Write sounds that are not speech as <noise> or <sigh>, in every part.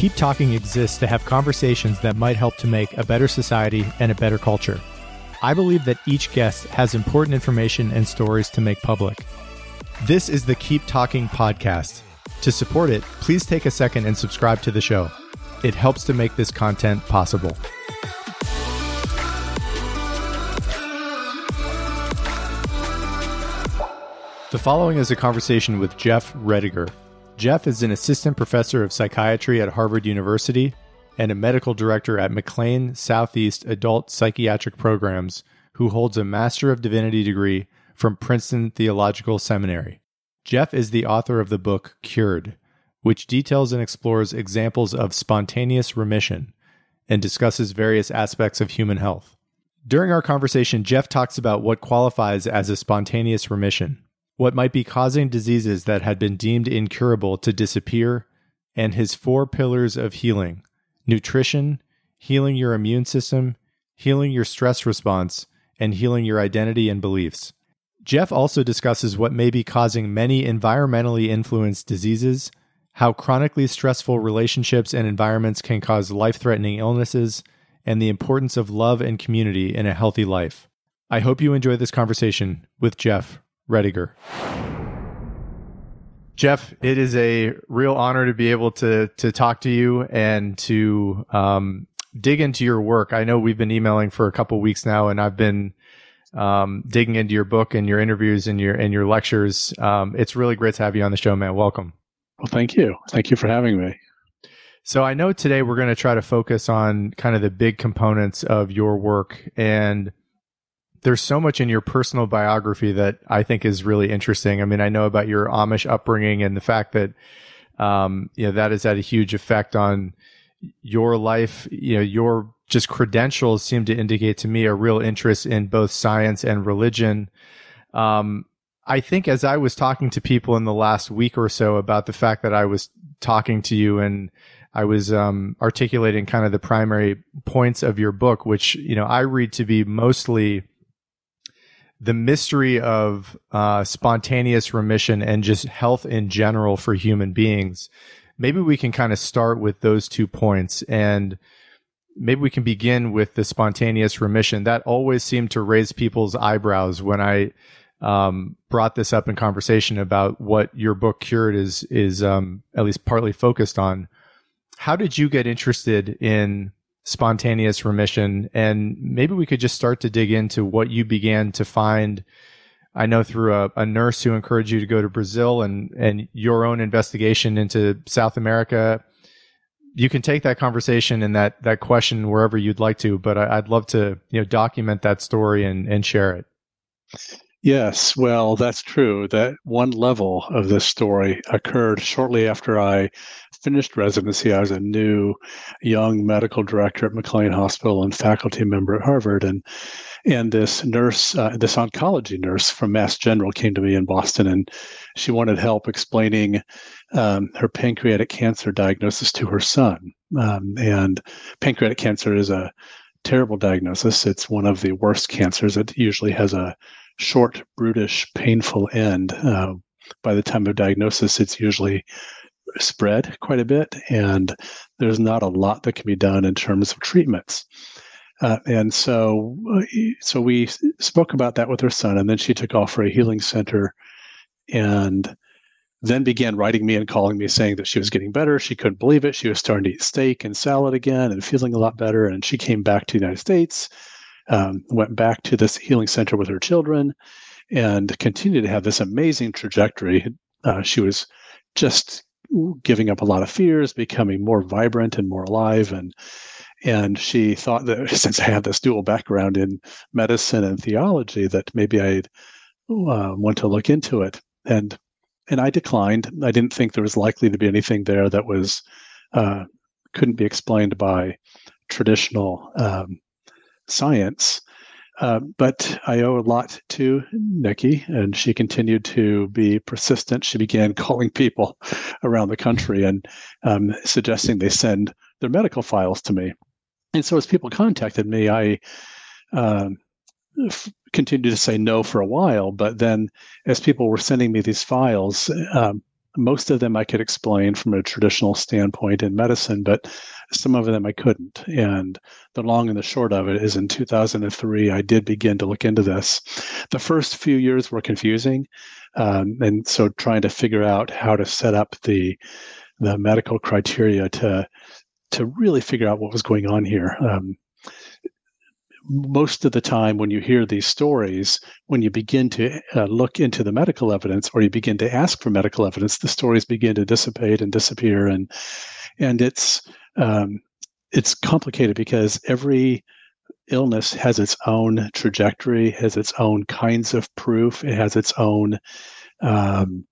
Keep Talking exists to have conversations that might help to make a better society and a better culture. I believe that each guest has important information and stories to make public. This is the Keep Talking podcast. To support it, please take a second and subscribe to the show. It helps to make this content possible. The following is a conversation with Jeff Rediger. Jeff is an assistant professor of psychiatry at Harvard University and a medical director at McLean Southeast Adult Psychiatric Programs, who holds a Master of Divinity degree from Princeton Theological Seminary. Jeff is the author of the book Cured, which details and explores examples of spontaneous remission and discusses various aspects of human health. During our conversation, Jeff talks about what qualifies as a spontaneous remission what might be causing diseases that had been deemed incurable to disappear, and his four pillars of healing nutrition, healing your immune system, healing your stress response, and healing your identity and beliefs. Jeff also discusses what may be causing many environmentally influenced diseases, how chronically stressful relationships and environments can cause life threatening illnesses, and the importance of love and community in a healthy life. I hope you enjoy this conversation with Jeff Rediger. Jeff, it is a real honor to be able to to talk to you and to um, dig into your work. I know we've been emailing for a couple weeks now, and I've been um, digging into your book and your interviews and your and your lectures. Um, it's really great to have you on the show, man. Welcome. Well, thank you. Thank you for having me. So I know today we're going to try to focus on kind of the big components of your work and there's so much in your personal biography that I think is really interesting. I mean, I know about your Amish upbringing and the fact that, um, you know, that has had a huge effect on your life. You know, your just credentials seem to indicate to me a real interest in both science and religion. Um, I think as I was talking to people in the last week or so about the fact that I was talking to you and I was um, articulating kind of the primary points of your book, which you know I read to be mostly the mystery of uh, spontaneous remission and just health in general for human beings. Maybe we can kind of start with those two points and maybe we can begin with the spontaneous remission. That always seemed to raise people's eyebrows when I um, brought this up in conversation about what your book Cured is is um, at least partly focused on. How did you get interested in spontaneous remission. And maybe we could just start to dig into what you began to find. I know through a, a, nurse who encouraged you to go to Brazil and, and your own investigation into South America. You can take that conversation and that, that question wherever you'd like to, but I, I'd love to, you know, document that story and, and share it. Yes, well, that's true. That one level of this story occurred shortly after I finished residency. I was a new young medical director at McLean Hospital and faculty member at Harvard. And and this nurse, uh, this oncology nurse from Mass General came to me in Boston and she wanted help explaining um, her pancreatic cancer diagnosis to her son. Um, and pancreatic cancer is a terrible diagnosis. It's one of the worst cancers. It usually has a short, brutish, painful end. Uh, by the time of diagnosis, it's usually spread quite a bit, and there's not a lot that can be done in terms of treatments. Uh, and so, uh, so we spoke about that with her son, and then she took off for a healing center, and then began writing me and calling me, saying that she was getting better. She couldn't believe it. She was starting to eat steak and salad again, and feeling a lot better. And she came back to the United States um, went back to this healing center with her children and continued to have this amazing trajectory. Uh, she was just giving up a lot of fears, becoming more vibrant and more alive. And and she thought that <laughs> since I had this dual background in medicine and theology, that maybe I'd uh, want to look into it. And and I declined. I didn't think there was likely to be anything there that was uh, couldn't be explained by traditional um, science. Uh, but I owe a lot to Nikki, and she continued to be persistent. She began <laughs> calling people around the country and um, suggesting they send their medical files to me. And so, as people contacted me, I um, f- continued to say no for a while. But then, as people were sending me these files, um, most of them I could explain from a traditional standpoint in medicine, but some of them I couldn't. And the long and the short of it is in 2003, I did begin to look into this. The first few years were confusing. Um, and so trying to figure out how to set up the the medical criteria to to really figure out what was going on here. Um, most of the time when you hear these stories, when you begin to uh, look into the medical evidence or you begin to ask for medical evidence, the stories begin to dissipate and disappear, and and it's um, it's complicated because every illness has its own trajectory, has its own kinds of proof, it has its own um,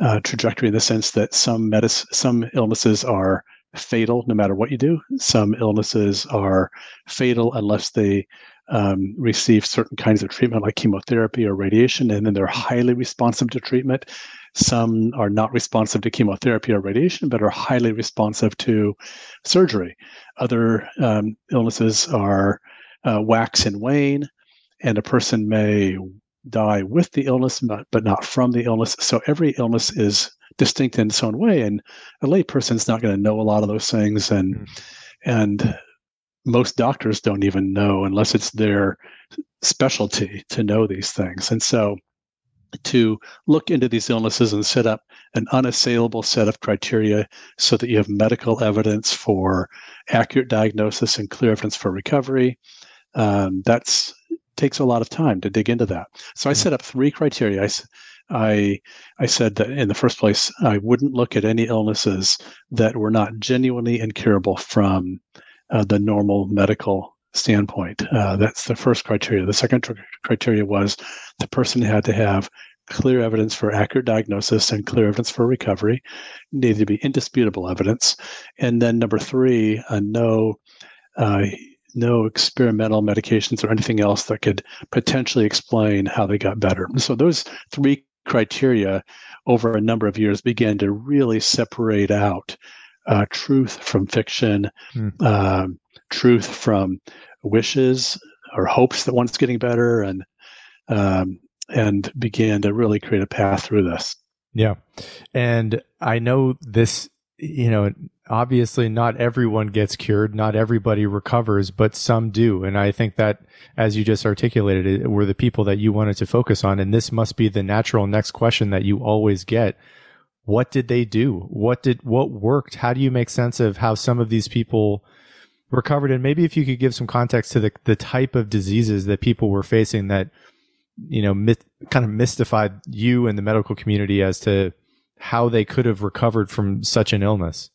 uh, trajectory in the sense that some medicine, some illnesses are fatal no matter what you do. Some illnesses are fatal unless they um, receive certain kinds of treatment like chemotherapy or radiation, and then they're highly responsive to treatment. Some are not responsive to chemotherapy or radiation, but are highly responsive to surgery. Other um, illnesses are uh, wax and wane, and a person may die with the illness, but not from the illness. So every illness is distinct in its own way, and a layperson's not going to know a lot of those things, and mm. and most doctors don't even know unless it's their specialty to know these things. And so to look into these illnesses and set up an unassailable set of criteria so that you have medical evidence for accurate diagnosis and clear evidence for recovery. Um, that's takes a lot of time to dig into that. So I set up three criteria. I, I, I said that in the first place, I wouldn't look at any illnesses that were not genuinely incurable from uh, the normal medical standpoint. Uh, that's the first criteria. The second tr- criteria was the person had to have clear evidence for accurate diagnosis and clear evidence for recovery. Needed to be indisputable evidence. And then number three, uh, no. Uh, no experimental medications or anything else that could potentially explain how they got better. So those three criteria over a number of years began to really separate out uh, truth from fiction, mm. um, truth from wishes or hopes that one's getting better, and um, and began to really create a path through this. Yeah, and I know this. You know, obviously, not everyone gets cured, not everybody recovers, but some do, and I think that, as you just articulated, it were the people that you wanted to focus on, and this must be the natural next question that you always get what did they do? What did what worked? How do you make sense of how some of these people recovered? And maybe if you could give some context to the the type of diseases that people were facing that you know myth, kind of mystified you and the medical community as to how they could have recovered from such an illness.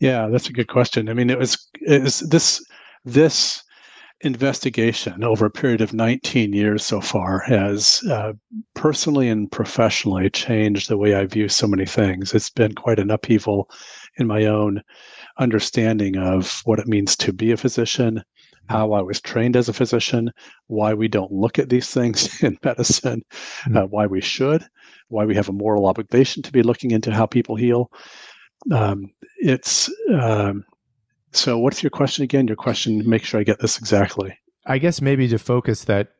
Yeah, that's a good question. I mean, it was this this investigation over a period of 19 years so far has uh, personally and professionally changed the way I view so many things. It's been quite an upheaval in my own understanding of what it means to be a physician, how I was trained as a physician, why we don't look at these things <laughs> in medicine, mm-hmm. uh, why we should, why we have a moral obligation to be looking into how people heal. Um, it's um, so, what's your question again? Your question, make sure I get this exactly. I guess maybe to focus that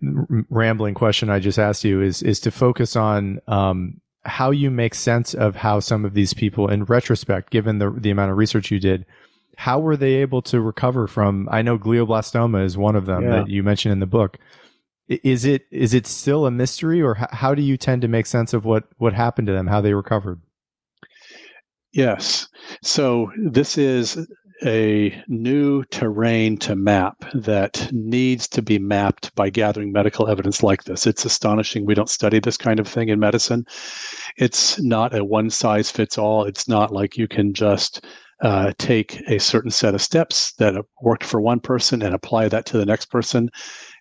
rambling question I just asked you is is to focus on um, how you make sense of how some of these people, in retrospect, given the the amount of research you did, how were they able to recover from? I know glioblastoma is one of them yeah. that you mentioned in the book. Is it is it still a mystery, or how do you tend to make sense of what what happened to them, how they recovered? Yes. So this is a new terrain to map that needs to be mapped by gathering medical evidence like this. It's astonishing. We don't study this kind of thing in medicine. It's not a one size fits all. It's not like you can just uh, take a certain set of steps that worked for one person and apply that to the next person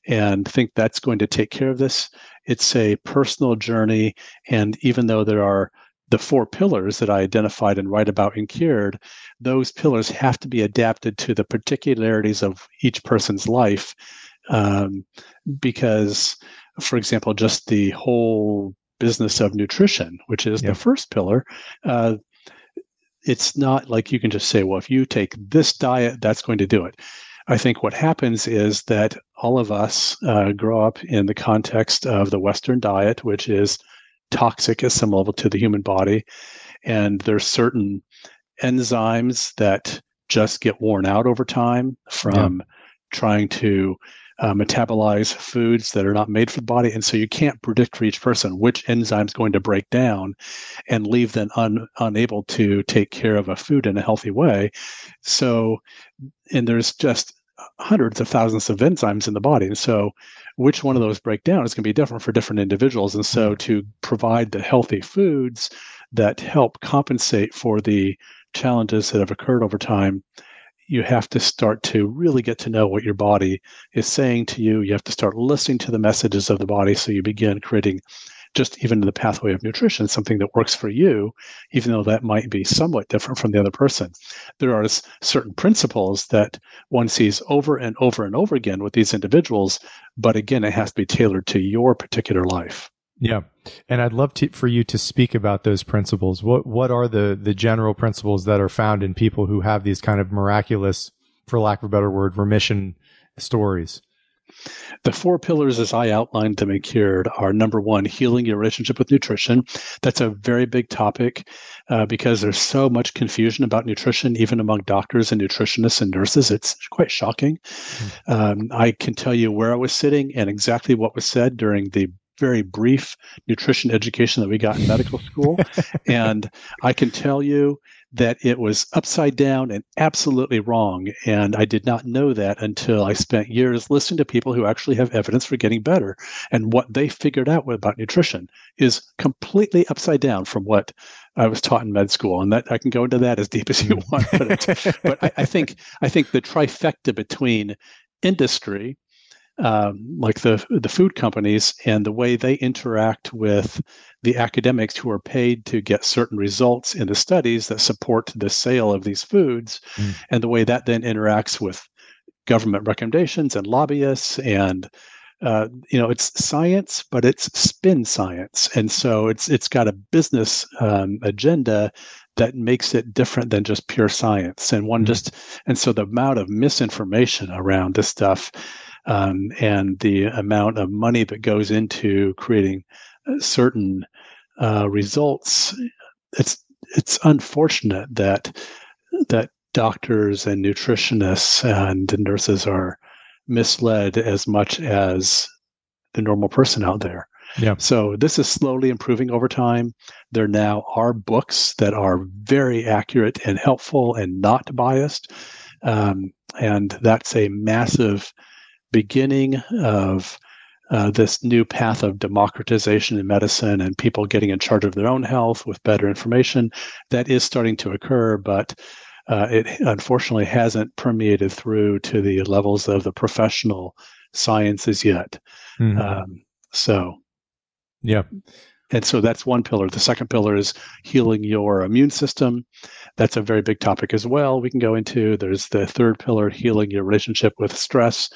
and think that's going to take care of this. It's a personal journey. And even though there are the four pillars that I identified and write about in Cured, those pillars have to be adapted to the particularities of each person's life. Um, because, for example, just the whole business of nutrition, which is the first pillar, uh, it's not like you can just say, well, if you take this diet, that's going to do it. I think what happens is that all of us uh, grow up in the context of the Western diet, which is toxic at some level to the human body. And there's certain enzymes that just get worn out over time from yeah. trying to uh, metabolize foods that are not made for the body. And so you can't predict for each person which enzyme is going to break down and leave them un, unable to take care of a food in a healthy way. So, and there's just hundreds of thousands of enzymes in the body. And so which one of those break down is going to be different for different individuals. And so mm-hmm. to provide the healthy foods that help compensate for the challenges that have occurred over time, you have to start to really get to know what your body is saying to you. You have to start listening to the messages of the body so you begin creating just even the pathway of nutrition, something that works for you, even though that might be somewhat different from the other person. There are certain principles that one sees over and over and over again with these individuals, but again, it has to be tailored to your particular life. Yeah. And I'd love to, for you to speak about those principles. What what are the the general principles that are found in people who have these kind of miraculous, for lack of a better word, remission stories? The four pillars, as I outlined them in Cured, are number one, healing your relationship with nutrition. That's a very big topic uh, because there's so much confusion about nutrition, even among doctors and nutritionists and nurses. It's quite shocking. Mm-hmm. Um, I can tell you where I was sitting and exactly what was said during the very brief nutrition education that we got in medical school. <laughs> and I can tell you that it was upside down and absolutely wrong. And I did not know that until I spent years listening to people who actually have evidence for getting better. And what they figured out about nutrition is completely upside down from what I was taught in med school. And that I can go into that as deep as you mm. want. But, but I, I think I think the trifecta between industry um, like the the food companies and the way they interact with the academics who are paid to get certain results in the studies that support the sale of these foods, mm. and the way that then interacts with government recommendations and lobbyists and uh, you know it's science but it's spin science. And so it's it's got a business um, agenda that makes it different than just pure science. And one mm. just and so the amount of misinformation around this stuff um, and the amount of money that goes into creating uh, certain uh, results. It's it's unfortunate that that doctors and nutritionists and nurses are misled as much as the normal person out there. Yeah. So this is slowly improving over time. There now are books that are very accurate and helpful and not biased, um, and that's a massive beginning of uh, this new path of democratization in medicine and people getting in charge of their own health with better information that is starting to occur, but uh, it unfortunately hasn't permeated through to the levels of the professional sciences yet. Mm-hmm. Um, so, yeah. And so that's one pillar. The second pillar is healing your immune system. That's a very big topic as well. We can go into. There's the third pillar, healing your relationship with stress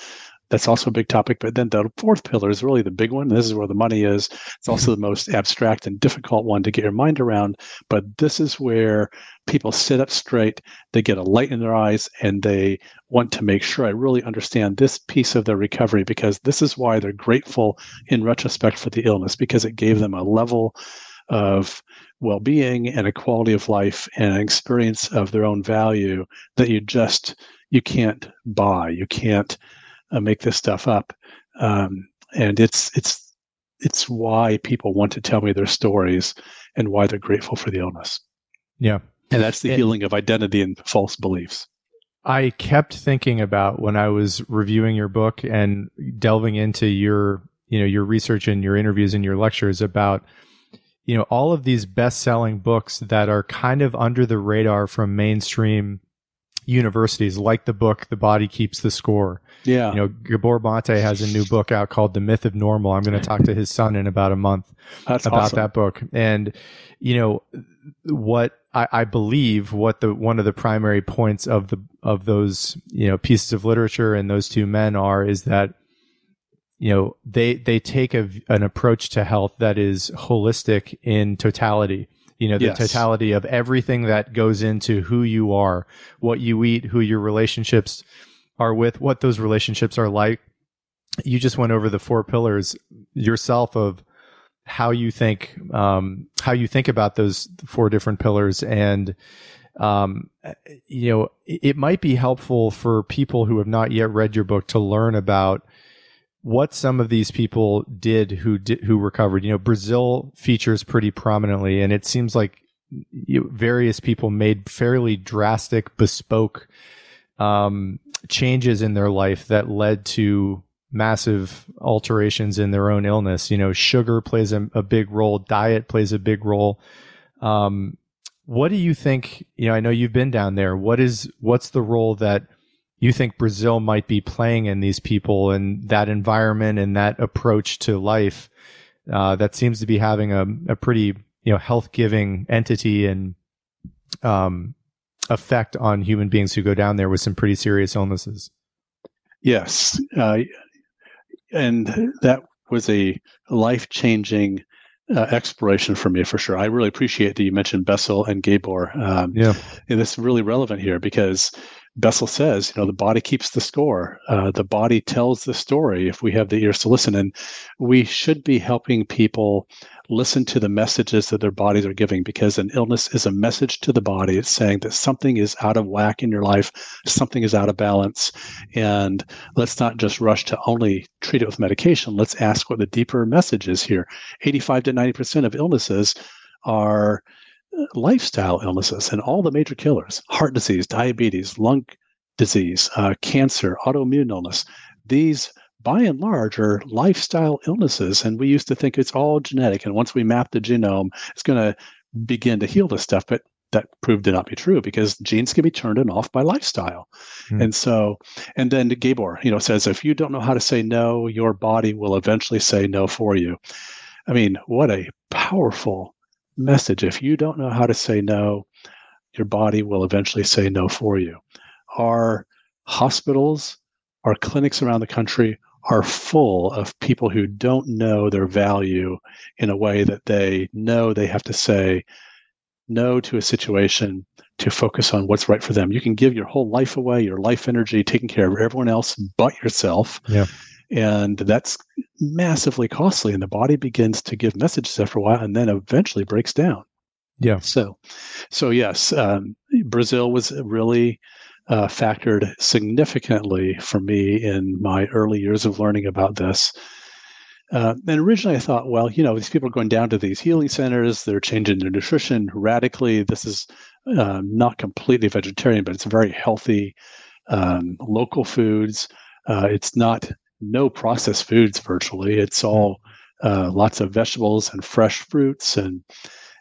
that's also a big topic. But then the fourth pillar is really the big one. This is where the money is. It's also the most abstract and difficult one to get your mind around. But this is where people sit up straight, they get a light in their eyes, and they want to make sure I really understand this piece of their recovery because this is why they're grateful in retrospect for the illness because it gave them a level of well-being and a quality of life and an experience of their own value that you just you can't buy you can't uh, make this stuff up. Um, and it's it's it's why people want to tell me their stories and why they're grateful for the illness. Yeah. And that's the it, healing of identity and false beliefs. I kept thinking about when I was reviewing your book and delving into your, you know, your research and your interviews and your lectures about, you know, all of these best-selling books that are kind of under the radar from mainstream universities, like the book "The Body Keeps the Score." Yeah. You know, Gabor Mate has a new book out called The Myth of Normal. I'm going to talk to his son in about a month That's about awesome. that book. And, you know, what I, I, believe what the, one of the primary points of the, of those, you know, pieces of literature and those two men are is that, you know, they, they take a, an approach to health that is holistic in totality you know the yes. totality of everything that goes into who you are what you eat who your relationships are with, what those relationships are like. You just went over the four pillars yourself of how you think um, how you think about those four different pillars and um, you know it might be helpful for people who have not yet read your book to learn about what some of these people did who who recovered you know brazil features pretty prominently and it seems like you, various people made fairly drastic bespoke um, changes in their life that led to massive alterations in their own illness. You know, sugar plays a, a big role, diet plays a big role. Um, what do you think? You know, I know you've been down there. What is what's the role that you think Brazil might be playing in these people and that environment and that approach to life uh, that seems to be having a, a pretty you know health giving entity and um, effect on human beings who go down there with some pretty serious illnesses. Yes, uh, and that was a life changing uh, exploration for me for sure. I really appreciate that you mentioned Bessel and Gabor. Um, yeah, and it's really relevant here because Bessel says, you know, the body keeps the score. Uh, the body tells the story if we have the ears to listen, and we should be helping people listen to the messages that their bodies are giving because an illness is a message to the body. It's saying that something is out of whack in your life, something is out of balance. And let's not just rush to only treat it with medication. Let's ask what the deeper message is here. 85 to 90% of illnesses are lifestyle illnesses and all the major killers heart disease, diabetes, lung disease, uh, cancer, autoimmune illness. These by and large are lifestyle illnesses and we used to think it's all genetic and once we map the genome it's going to begin to heal this stuff but that proved to not be true because genes can be turned on off by lifestyle mm. and so and then gabor you know says if you don't know how to say no your body will eventually say no for you i mean what a powerful message if you don't know how to say no your body will eventually say no for you our hospitals our clinics around the country are full of people who don't know their value in a way that they know they have to say no to a situation to focus on what's right for them. You can give your whole life away, your life energy, taking care of everyone else but yourself. Yeah. And that's massively costly. And the body begins to give messages after a while and then eventually breaks down. Yeah. So, so yes, um, Brazil was really uh, factored significantly for me in my early years of learning about this. Uh, and originally I thought, well, you know, these people are going down to these healing centers, they're changing their nutrition radically. This is uh, not completely vegetarian, but it's very healthy, um, local foods. Uh, it's not no processed foods virtually. It's all uh, lots of vegetables and fresh fruits and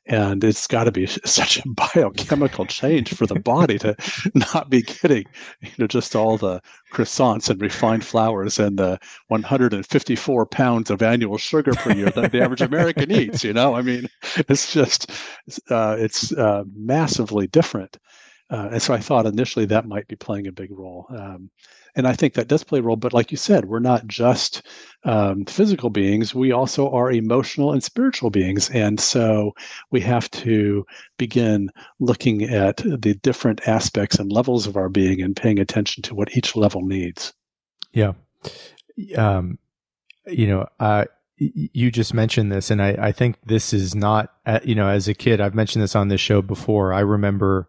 and it's got to be <laughs> such a biochemical change for the body to <laughs> not be getting you know just all the croissants and refined flours and the 154 pounds of annual sugar per year that the average american eats you know? I mean it's just uh, it's uh, massively different uh, and so i thought initially that might be playing a big role um, and I think that does play a role. But like you said, we're not just um, physical beings; we also are emotional and spiritual beings, and so we have to begin looking at the different aspects and levels of our being and paying attention to what each level needs. Yeah, um, you know, uh, you just mentioned this, and I, I think this is not, uh, you know, as a kid, I've mentioned this on this show before. I remember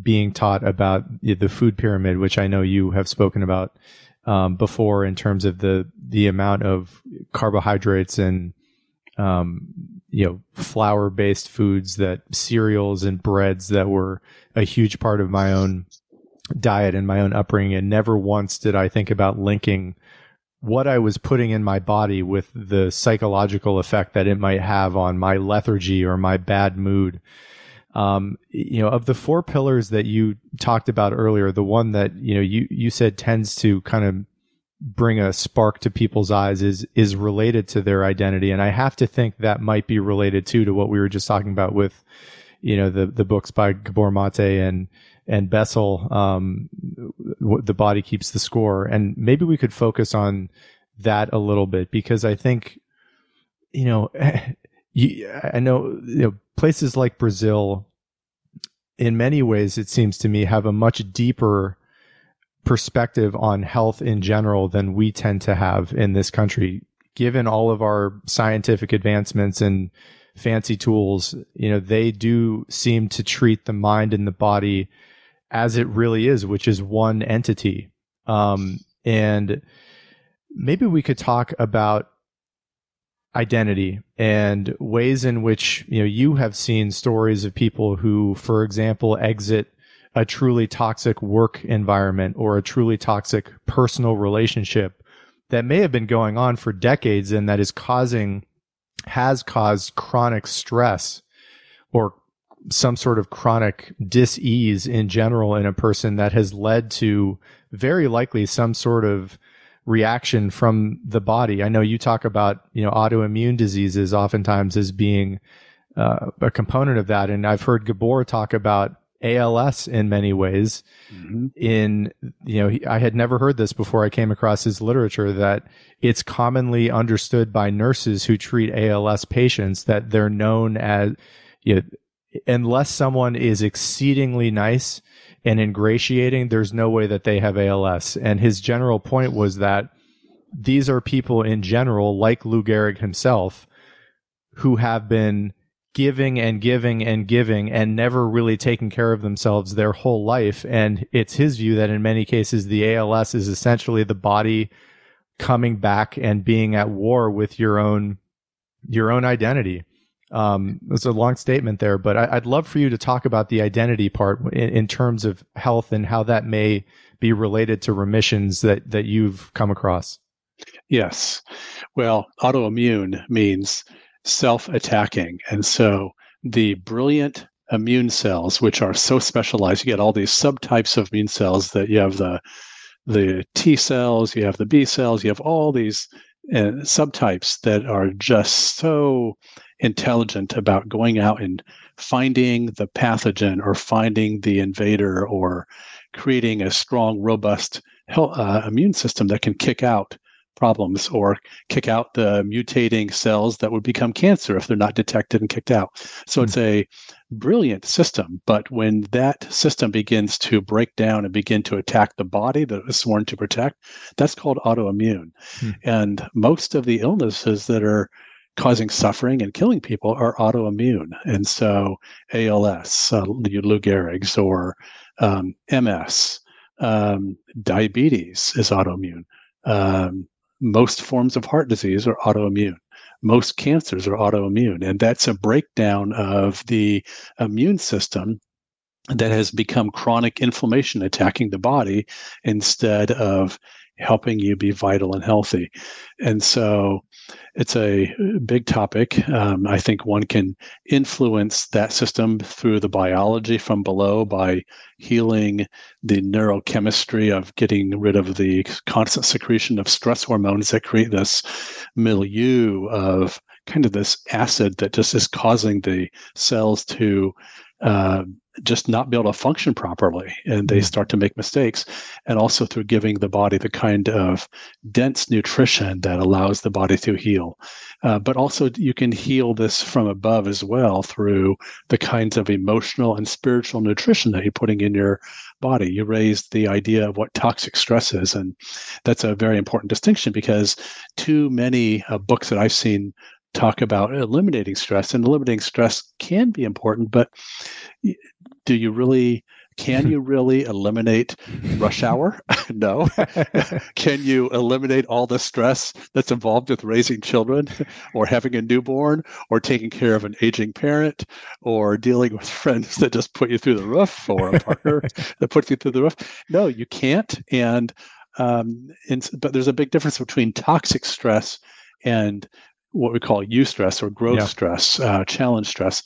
being taught about the food pyramid, which I know you have spoken about um, before in terms of the the amount of carbohydrates and um, you know flour based foods that cereals and breads that were a huge part of my own diet and my own upbringing. And never once did I think about linking what I was putting in my body with the psychological effect that it might have on my lethargy or my bad mood um, you know, of the four pillars that you talked about earlier, the one that you know you you said tends to kind of bring a spark to people's eyes is is related to their identity, and I have to think that might be related too to what we were just talking about with you know the the books by Gabor Mate and and Bessel. Um, the body keeps the score, and maybe we could focus on that a little bit because I think you know. <laughs> You, I know, you know places like Brazil, in many ways, it seems to me, have a much deeper perspective on health in general than we tend to have in this country. given all of our scientific advancements and fancy tools, you know, they do seem to treat the mind and the body as it really is, which is one entity. Um, and maybe we could talk about identity and ways in which you know you have seen stories of people who for example exit a truly toxic work environment or a truly toxic personal relationship that may have been going on for decades and that is causing has caused chronic stress or some sort of chronic dis-ease in general in a person that has led to very likely some sort of reaction from the body. I know you talk about, you know, autoimmune diseases oftentimes as being uh, a component of that. And I've heard Gabor talk about ALS in many ways. Mm-hmm. In, you know, he, I had never heard this before I came across his literature that it's commonly understood by nurses who treat ALS patients that they're known as, you know, unless someone is exceedingly nice and ingratiating, there's no way that they have ALS. And his general point was that these are people in general, like Lou Gehrig himself, who have been giving and giving and giving and never really taking care of themselves their whole life. And it's his view that in many cases, the ALS is essentially the body coming back and being at war with your own, your own identity. Um, it's a long statement there, but I, would love for you to talk about the identity part in, in, terms of health and how that may be related to remissions that, that you've come across. Yes. Well, autoimmune means self attacking. And so the brilliant immune cells, which are so specialized, you get all these subtypes of immune cells that you have the the T cells, you have the B cells, you have all these uh, subtypes that are just so intelligent about going out and finding the pathogen or finding the invader or creating a strong, robust health, uh, immune system that can kick out problems or kick out the mutating cells that would become cancer if they're not detected and kicked out. So mm-hmm. it's a brilliant system. But when that system begins to break down and begin to attack the body that it was sworn to protect, that's called autoimmune. Mm-hmm. And most of the illnesses that are causing suffering and killing people are autoimmune. And so ALS, uh, Lou Gehrig's, or um, MS, um, diabetes is autoimmune. Um, most forms of heart disease are autoimmune. Most cancers are autoimmune. And that's a breakdown of the immune system that has become chronic inflammation attacking the body instead of helping you be vital and healthy. And so it's a big topic. Um, I think one can influence that system through the biology from below by healing the neurochemistry of getting rid of the constant secretion of stress hormones that create this milieu of kind of this acid that just is causing the cells to uh, just not be able to function properly and they mm. start to make mistakes and also through giving the body the kind of dense nutrition that allows the body to heal uh, but also you can heal this from above as well through the kinds of emotional and spiritual nutrition that you're putting in your body you raised the idea of what toxic stress is and that's a very important distinction because too many uh, books that i've seen talk about eliminating stress and eliminating stress can be important but do you really can you <laughs> really eliminate rush hour? <laughs> No. <laughs> Can you eliminate all the stress that's involved with raising children or having a newborn or taking care of an aging parent or dealing with friends that just put you through the roof or a partner that puts you through the roof? No you can't and um, and, but there's a big difference between toxic stress and what we call eustress or growth yeah. stress, uh, challenge stress.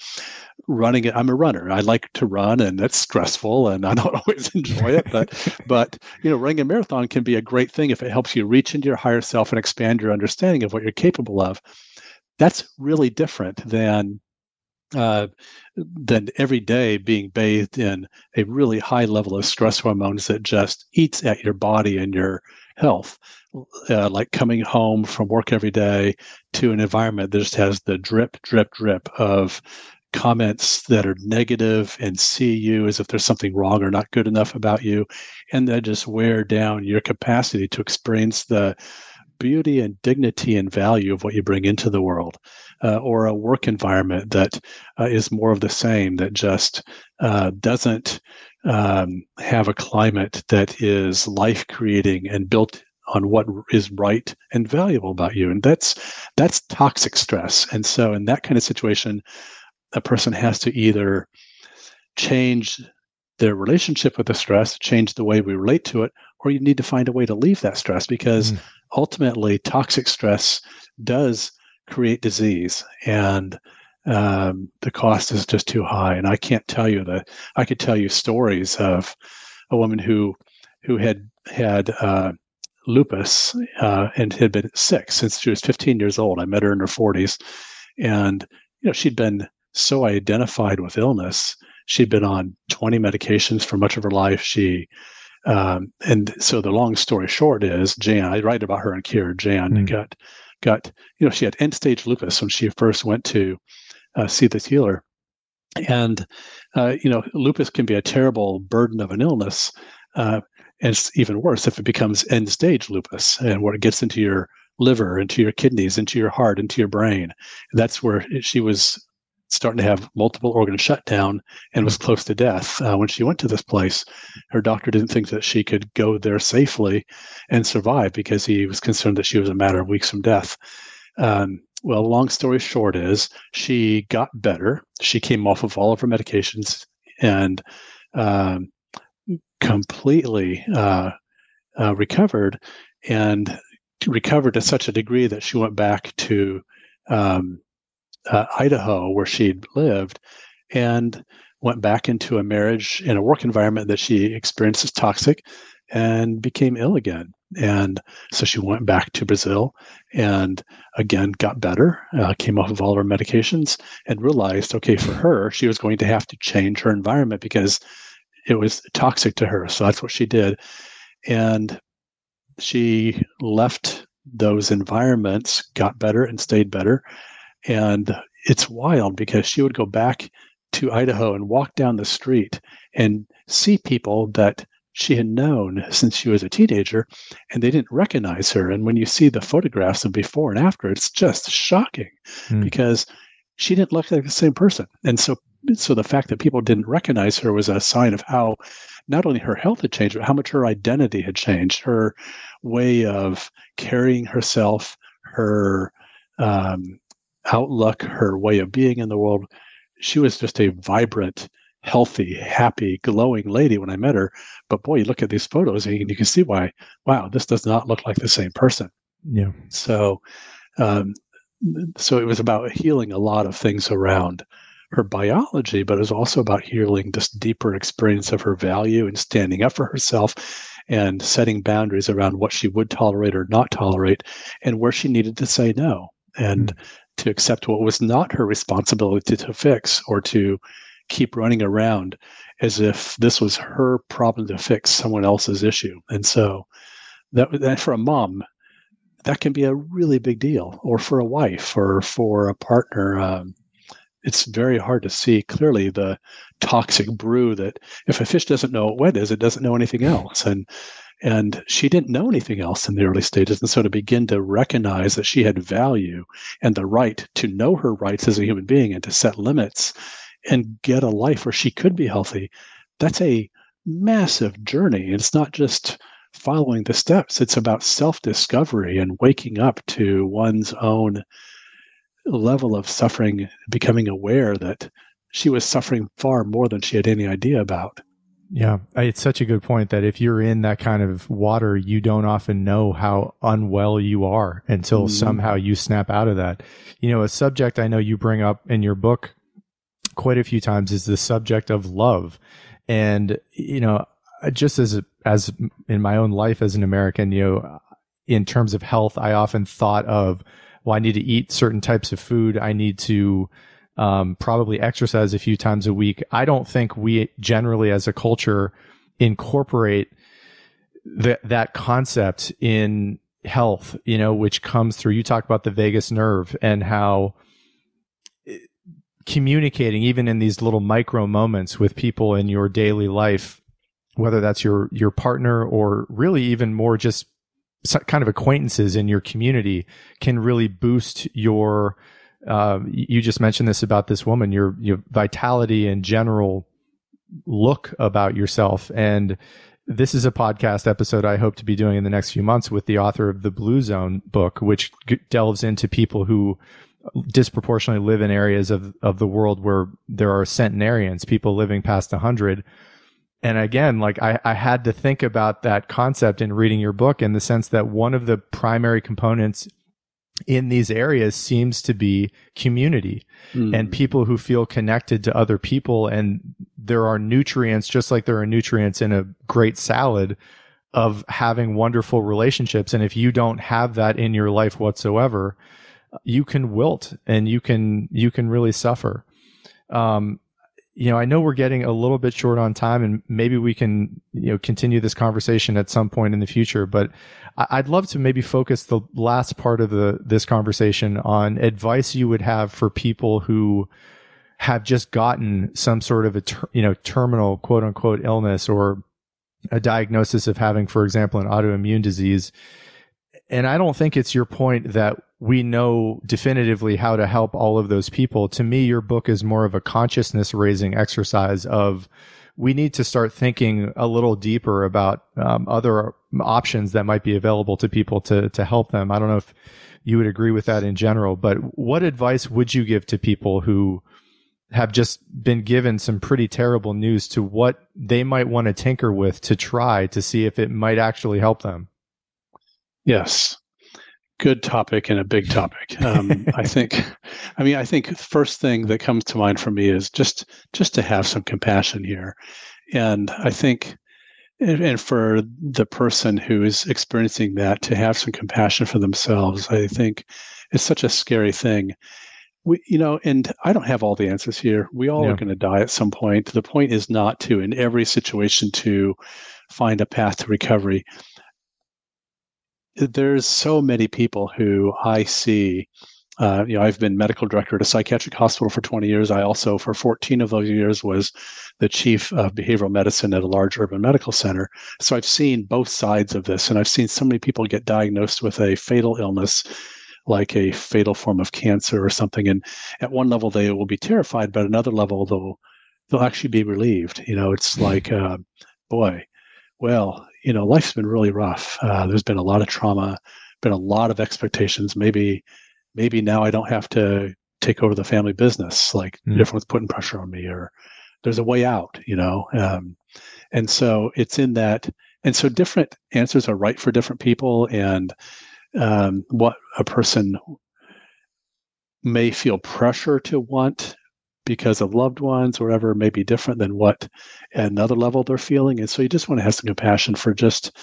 Running it, I'm a runner. I like to run, and it's stressful, and I <laughs> don't always enjoy it. But, <laughs> but you know, running a marathon can be a great thing if it helps you reach into your higher self and expand your understanding of what you're capable of. That's really different than uh, than every day being bathed in a really high level of stress hormones that just eats at your body and your health uh, like coming home from work every day to an environment that just has the drip, drip, drip of comments that are negative and see you as if there's something wrong or not good enough about you, and that just wear down your capacity to experience the beauty and dignity and value of what you bring into the world, uh, or a work environment that uh, is more of the same, that just uh, doesn't um, have a climate that is life creating and built on what is right and valuable about you and that's that's toxic stress and so in that kind of situation a person has to either change their relationship with the stress, change the way we relate to it, or you need to find a way to leave that stress because mm. Ultimately toxic stress does create disease and um, the cost is just too high. And I can't tell you that I could tell you stories of a woman who who had had uh, lupus uh, and had been sick since she was 15 years old. I met her in her 40s, and you know she'd been so identified with illness. She'd been on 20 medications for much of her life. She um, and so the long story short is Jan. I write about her in Cured. Jan mm. got got you know she had end stage lupus when she first went to uh, see this healer, and uh, you know lupus can be a terrible burden of an illness, uh, and it's even worse if it becomes end stage lupus and where it gets into your liver, into your kidneys, into your heart, into your brain. That's where she was starting to have multiple organ shutdown and was close to death. Uh, when she went to this place, her doctor didn't think that she could go there safely and survive because he was concerned that she was a matter of weeks from death. Um, well, long story short is she got better. She came off of all of her medications and um, completely uh, uh, recovered and recovered to such a degree that she went back to um, uh, Idaho, where she'd lived, and went back into a marriage in a work environment that she experienced as toxic and became ill again. And so she went back to Brazil and again got better, uh, came off of all of her medications, and realized okay, for her, she was going to have to change her environment because it was toxic to her. So that's what she did. And she left those environments, got better, and stayed better and it's wild because she would go back to Idaho and walk down the street and see people that she had known since she was a teenager and they didn't recognize her. And when you see the photographs of before and after, it's just shocking mm. because she didn't look like the same person. And so so the fact that people didn't recognize her was a sign of how not only her health had changed, but how much her identity had changed, her way of carrying herself, her um, outlook, her way of being in the world. She was just a vibrant, healthy, happy, glowing lady when I met her. But boy, you look at these photos and you can see why, wow, this does not look like the same person. Yeah. So, um, so it was about healing a lot of things around her biology, but it was also about healing this deeper experience of her value and standing up for herself and setting boundaries around what she would tolerate or not tolerate and where she needed to say no. And mm to accept what was not her responsibility to fix or to keep running around as if this was her problem to fix someone else's issue. And so that, that for a mom, that can be a really big deal, or for a wife, or for a partner. Um, it's very hard to see clearly the toxic brew that if a fish doesn't know what wet is, it doesn't know anything else. And and she didn't know anything else in the early stages. And so to begin to recognize that she had value and the right to know her rights as a human being and to set limits and get a life where she could be healthy, that's a massive journey. And It's not just following the steps, it's about self discovery and waking up to one's own level of suffering, becoming aware that she was suffering far more than she had any idea about. Yeah, it's such a good point that if you're in that kind of water, you don't often know how unwell you are until mm. somehow you snap out of that. You know, a subject I know you bring up in your book quite a few times is the subject of love. And, you know, just as, as in my own life as an American, you know, in terms of health, I often thought of, well, I need to eat certain types of food. I need to, um, probably exercise a few times a week. I don't think we generally as a culture incorporate that that concept in health, you know, which comes through, you talk about the vagus nerve and how eh, communicating even in these little micro moments with people in your daily life, whether that's your, your partner or really even more just kind of acquaintances in your community can really boost your uh, you just mentioned this about this woman your your vitality and general look about yourself and this is a podcast episode I hope to be doing in the next few months with the author of the Blue Zone book, which g- delves into people who disproportionately live in areas of, of the world where there are centenarians, people living past 100. And again, like I, I had to think about that concept in reading your book in the sense that one of the primary components in these areas seems to be community mm. and people who feel connected to other people. And there are nutrients, just like there are nutrients in a great salad of having wonderful relationships. And if you don't have that in your life whatsoever, you can wilt and you can, you can really suffer. Um, you know, I know we're getting a little bit short on time and maybe we can, you know, continue this conversation at some point in the future, but I'd love to maybe focus the last part of the, this conversation on advice you would have for people who have just gotten some sort of a, ter- you know, terminal quote unquote illness or a diagnosis of having, for example, an autoimmune disease. And I don't think it's your point that we know definitively how to help all of those people. To me, your book is more of a consciousness raising exercise of we need to start thinking a little deeper about um, other options that might be available to people to to help them. I don't know if you would agree with that in general, but what advice would you give to people who have just been given some pretty terrible news to what they might want to tinker with to try to see if it might actually help them? Yes good topic and a big topic. Um, I <laughs> think, I mean, I think first thing that comes to mind for me is just just to have some compassion here, and I think, and for the person who is experiencing that, to have some compassion for themselves, I think, is such a scary thing. We, you know, and I don't have all the answers here. We all yeah. are going to die at some point. The point is not to, in every situation, to find a path to recovery there's so many people who I see. Uh, you know, I've been medical director at a psychiatric hospital for 20 years. I also, for 14 of those years, was the chief of behavioral medicine at a large urban medical center. So I've seen both sides of this, and I've seen so many people get diagnosed with a fatal illness, like a fatal form of cancer or something. And at one level, they will be terrified, but at another level, they'll they'll actually be relieved. You know, it's like, uh, boy, well, you know, life's been really rough. Uh, there's been a lot of trauma, been a lot of expectations. Maybe, maybe now I don't have to take over the family business. Like mm. everyone's putting pressure on me, or there's a way out. You know, um, and so it's in that. And so different answers are right for different people, and um, what a person may feel pressure to want because of loved ones or whatever may be different than what at another level they're feeling. And so you just want to have some compassion for just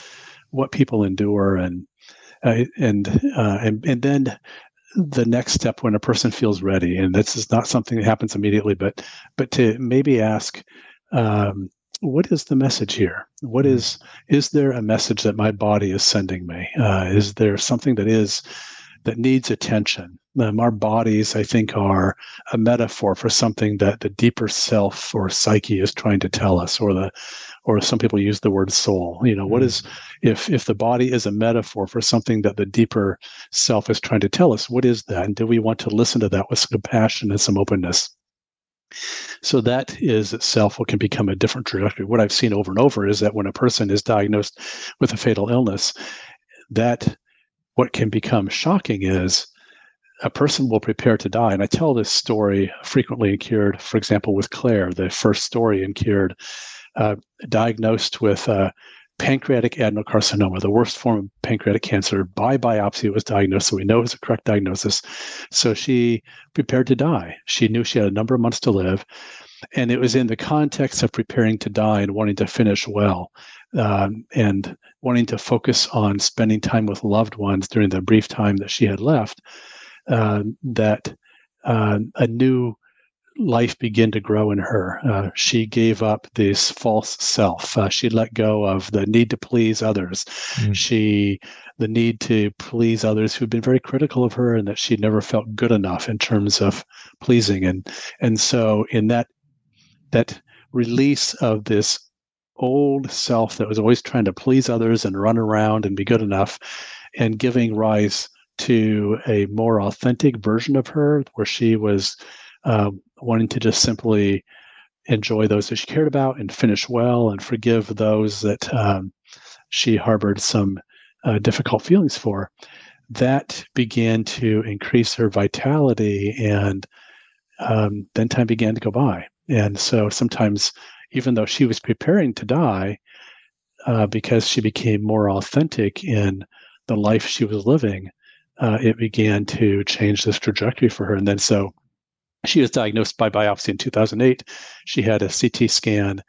what people endure and uh, and uh, and and then the next step when a person feels ready, and this is not something that happens immediately, but but to maybe ask, um, what is the message here? What mm-hmm. is is there a message that my body is sending me? Uh, is there something that is that needs attention? Um, our bodies, I think, are a metaphor for something that the deeper self or psyche is trying to tell us, or the, or some people use the word soul. You know, what mm. if if the body is a metaphor for something that the deeper self is trying to tell us? What is that? And do we want to listen to that with some compassion and some openness? So that is itself what can become a different trajectory. What I've seen over and over is that when a person is diagnosed with a fatal illness, that what can become shocking is a person will prepare to die. And I tell this story frequently in Cured, for example, with Claire, the first story in Cured, uh, diagnosed with uh, pancreatic adenocarcinoma, the worst form of pancreatic cancer. By biopsy, it was diagnosed, so we know it was a correct diagnosis. So she prepared to die. She knew she had a number of months to live. And it was in the context of preparing to die and wanting to finish well um, and wanting to focus on spending time with loved ones during the brief time that she had left uh, that uh, a new life began to grow in her. Uh, she gave up this false self. Uh, she let go of the need to please others. Mm. She the need to please others who'd been very critical of her and that she never felt good enough in terms of pleasing. And and so in that that release of this old self that was always trying to please others and run around and be good enough and giving rise to a more authentic version of her where she was uh, wanting to just simply enjoy those that she cared about and finish well and forgive those that um, she harbored some uh, difficult feelings for. That began to increase her vitality, and um, then time began to go by. And so sometimes, even though she was preparing to die, uh, because she became more authentic in the life she was living, uh, it began to change this trajectory for her. And then so she was diagnosed by biopsy in 2008. She had a CT scan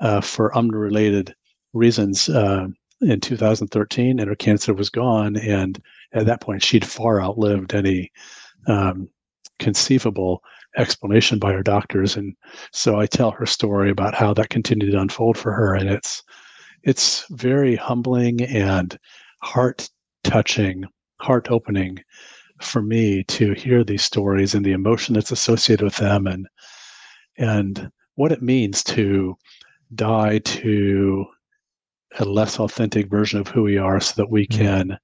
uh, for unrelated reasons uh, in 2013, and her cancer was gone. And at that point, she'd far outlived any um, conceivable explanation by her doctors. And so I tell her story about how that continued to unfold for her, and it's it's very humbling and heart touching, heart opening for me to hear these stories and the emotion that's associated with them and and what it means to die to a less authentic version of who we are so that we mm-hmm. can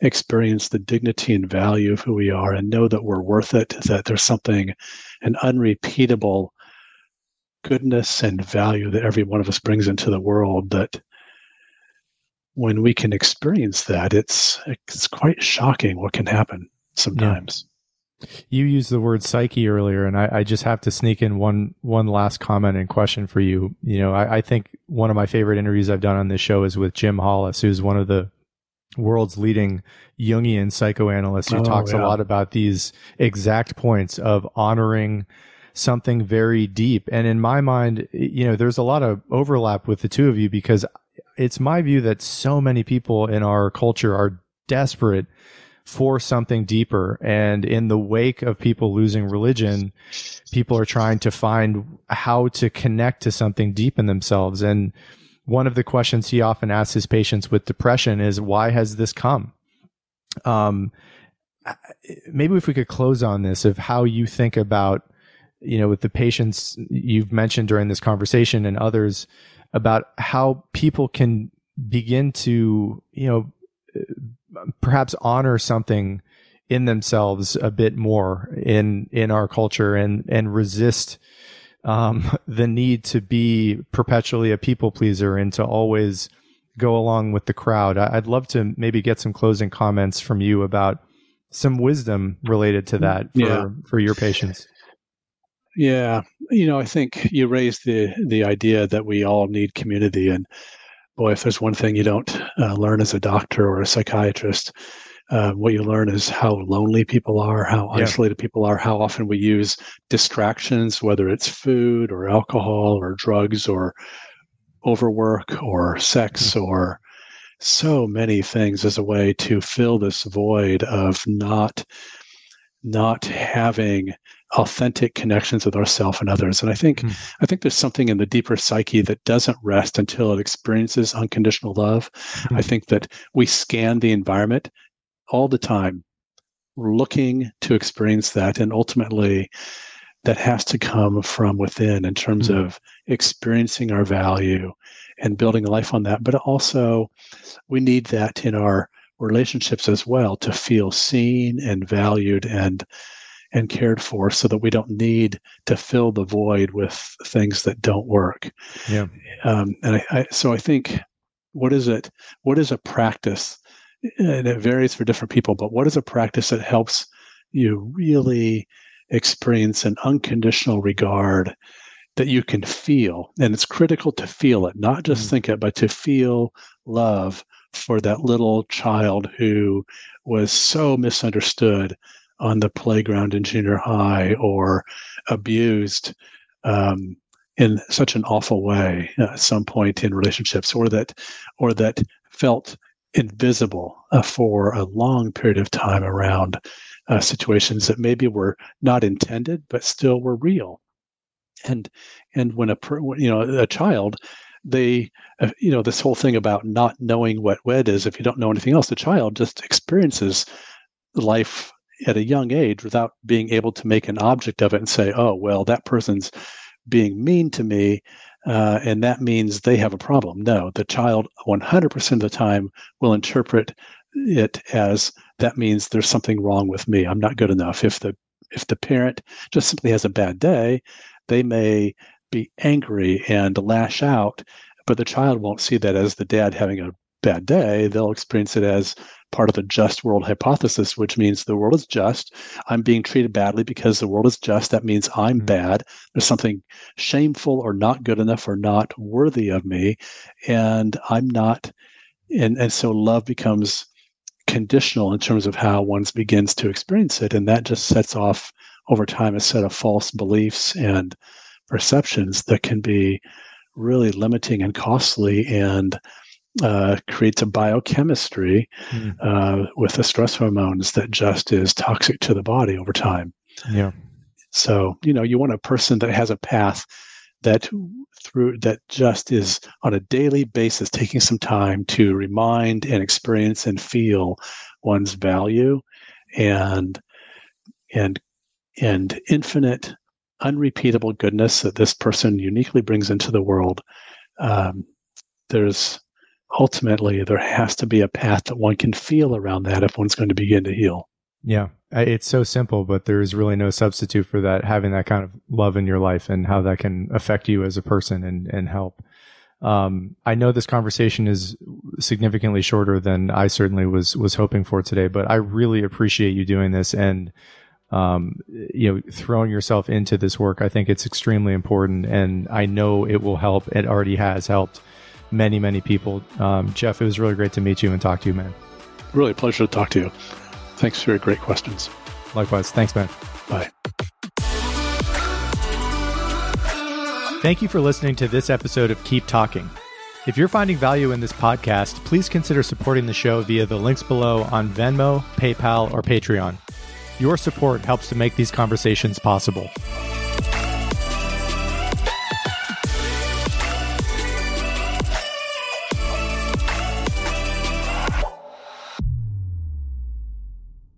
experience the dignity and value of who we are and know that we're worth it that there's something an unrepeatable goodness and value that every one of us brings into the world that when we can experience that it's it's quite shocking what can happen sometimes. Yeah. You used the word psyche earlier, and I, I, just have to sneak in one one last comment and question for you. You know, I, I think one of my favorite interviews I've done on this show is with Jim Hollis, who's one of the world's leading Jungian psychoanalyst who oh, talks yeah. a lot about these exact points of honoring something very deep. And in my mind, you know, there's a lot of overlap with the two of you because it's my view that so many people in our culture are desperate for something deeper. And in the wake of people losing religion, people are trying to find how to connect to something deep in themselves. And one of the questions he often asks his patients with depression is, why has this come? Um, maybe if we could close on this of how you think about, you know, with the patients you've mentioned during this conversation and others about how people can begin to, you know, perhaps honor something in themselves a bit more in in our culture and and resist um, <laughs> the need to be perpetually a people pleaser and to always go along with the crowd. I'd love to maybe get some closing comments from you about some wisdom related to that for, yeah. for your patients. Yeah, you know, I think you raised the the idea that we all need community, and boy, if there's one thing you don't uh, learn as a doctor or a psychiatrist, uh, what you learn is how lonely people are, how yeah. isolated people are, how often we use distractions, whether it's food or alcohol or drugs or overwork or sex mm-hmm. or so many things as a way to fill this void of not not having authentic connections with ourselves and others. And I think mm. I think there's something in the deeper psyche that doesn't rest until it experiences unconditional love. Mm. I think that we scan the environment all the time, looking to experience that, and ultimately that has to come from within in terms mm. of experiencing our value and building a life on that. But also we need that in our relationships as well to feel seen and valued and and cared for so that we don't need to fill the void with things that don't work. Yeah. Um, and I, I, so I think what is it? What is a practice? And it varies for different people, but what is a practice that helps you really experience an unconditional regard that you can feel? And it's critical to feel it, not just mm think it, but to feel love for that little child who was so misunderstood on the playground in junior high or abused um, in such an awful way at some point in relationships or that or that felt invisible uh, for a long period of time around uh, situations that maybe were not intended but still were real and and when a you know a child they uh, you know this whole thing about not knowing what wed is if you don't know anything else the child just experiences life at a young age without being able to make an object of it and say, oh, well, that person's being mean to me. Uh, and that means they have a problem. No, the child 100% of the time will interpret it as that means there's something wrong with me. I'm not good enough. If the if the parent just simply has a bad day, they may be angry and lash out, but the child won't see that as the dad having a bad day. They'll experience it as part of the just world hypothesis, which means the world is just. I'm being treated badly because the world is just. That means I'm mm-hmm. bad. There's something shameful or not good enough or not worthy of me. And I'm not. And, and so love becomes conditional in terms of how one begins to experience it. And that just sets off over time a set of false beliefs and perceptions that can be really limiting and costly and uh, creates a biochemistry mm. uh, with the stress hormones that just is toxic to the body over time. Yeah. So you know you want a person that has a path that through that just is on a daily basis taking some time to remind and experience and feel one's value and and and infinite unrepeatable goodness that this person uniquely brings into the world um, there's ultimately there has to be a path that one can feel around that if one's going to begin to heal yeah it's so simple but there's really no substitute for that having that kind of love in your life and how that can affect you as a person and and help um, I know this conversation is significantly shorter than I certainly was was hoping for today, but I really appreciate you doing this and um, you know throwing yourself into this work. I think it's extremely important, and I know it will help. It already has helped many, many people. Um, Jeff, it was really great to meet you and talk to you, man. Really a pleasure to talk to you. Thanks for your great questions. Likewise. Thanks, man. Bye. Thank you for listening to this episode of Keep Talking. If you're finding value in this podcast, please consider supporting the show via the links below on Venmo, PayPal, or Patreon. Your support helps to make these conversations possible.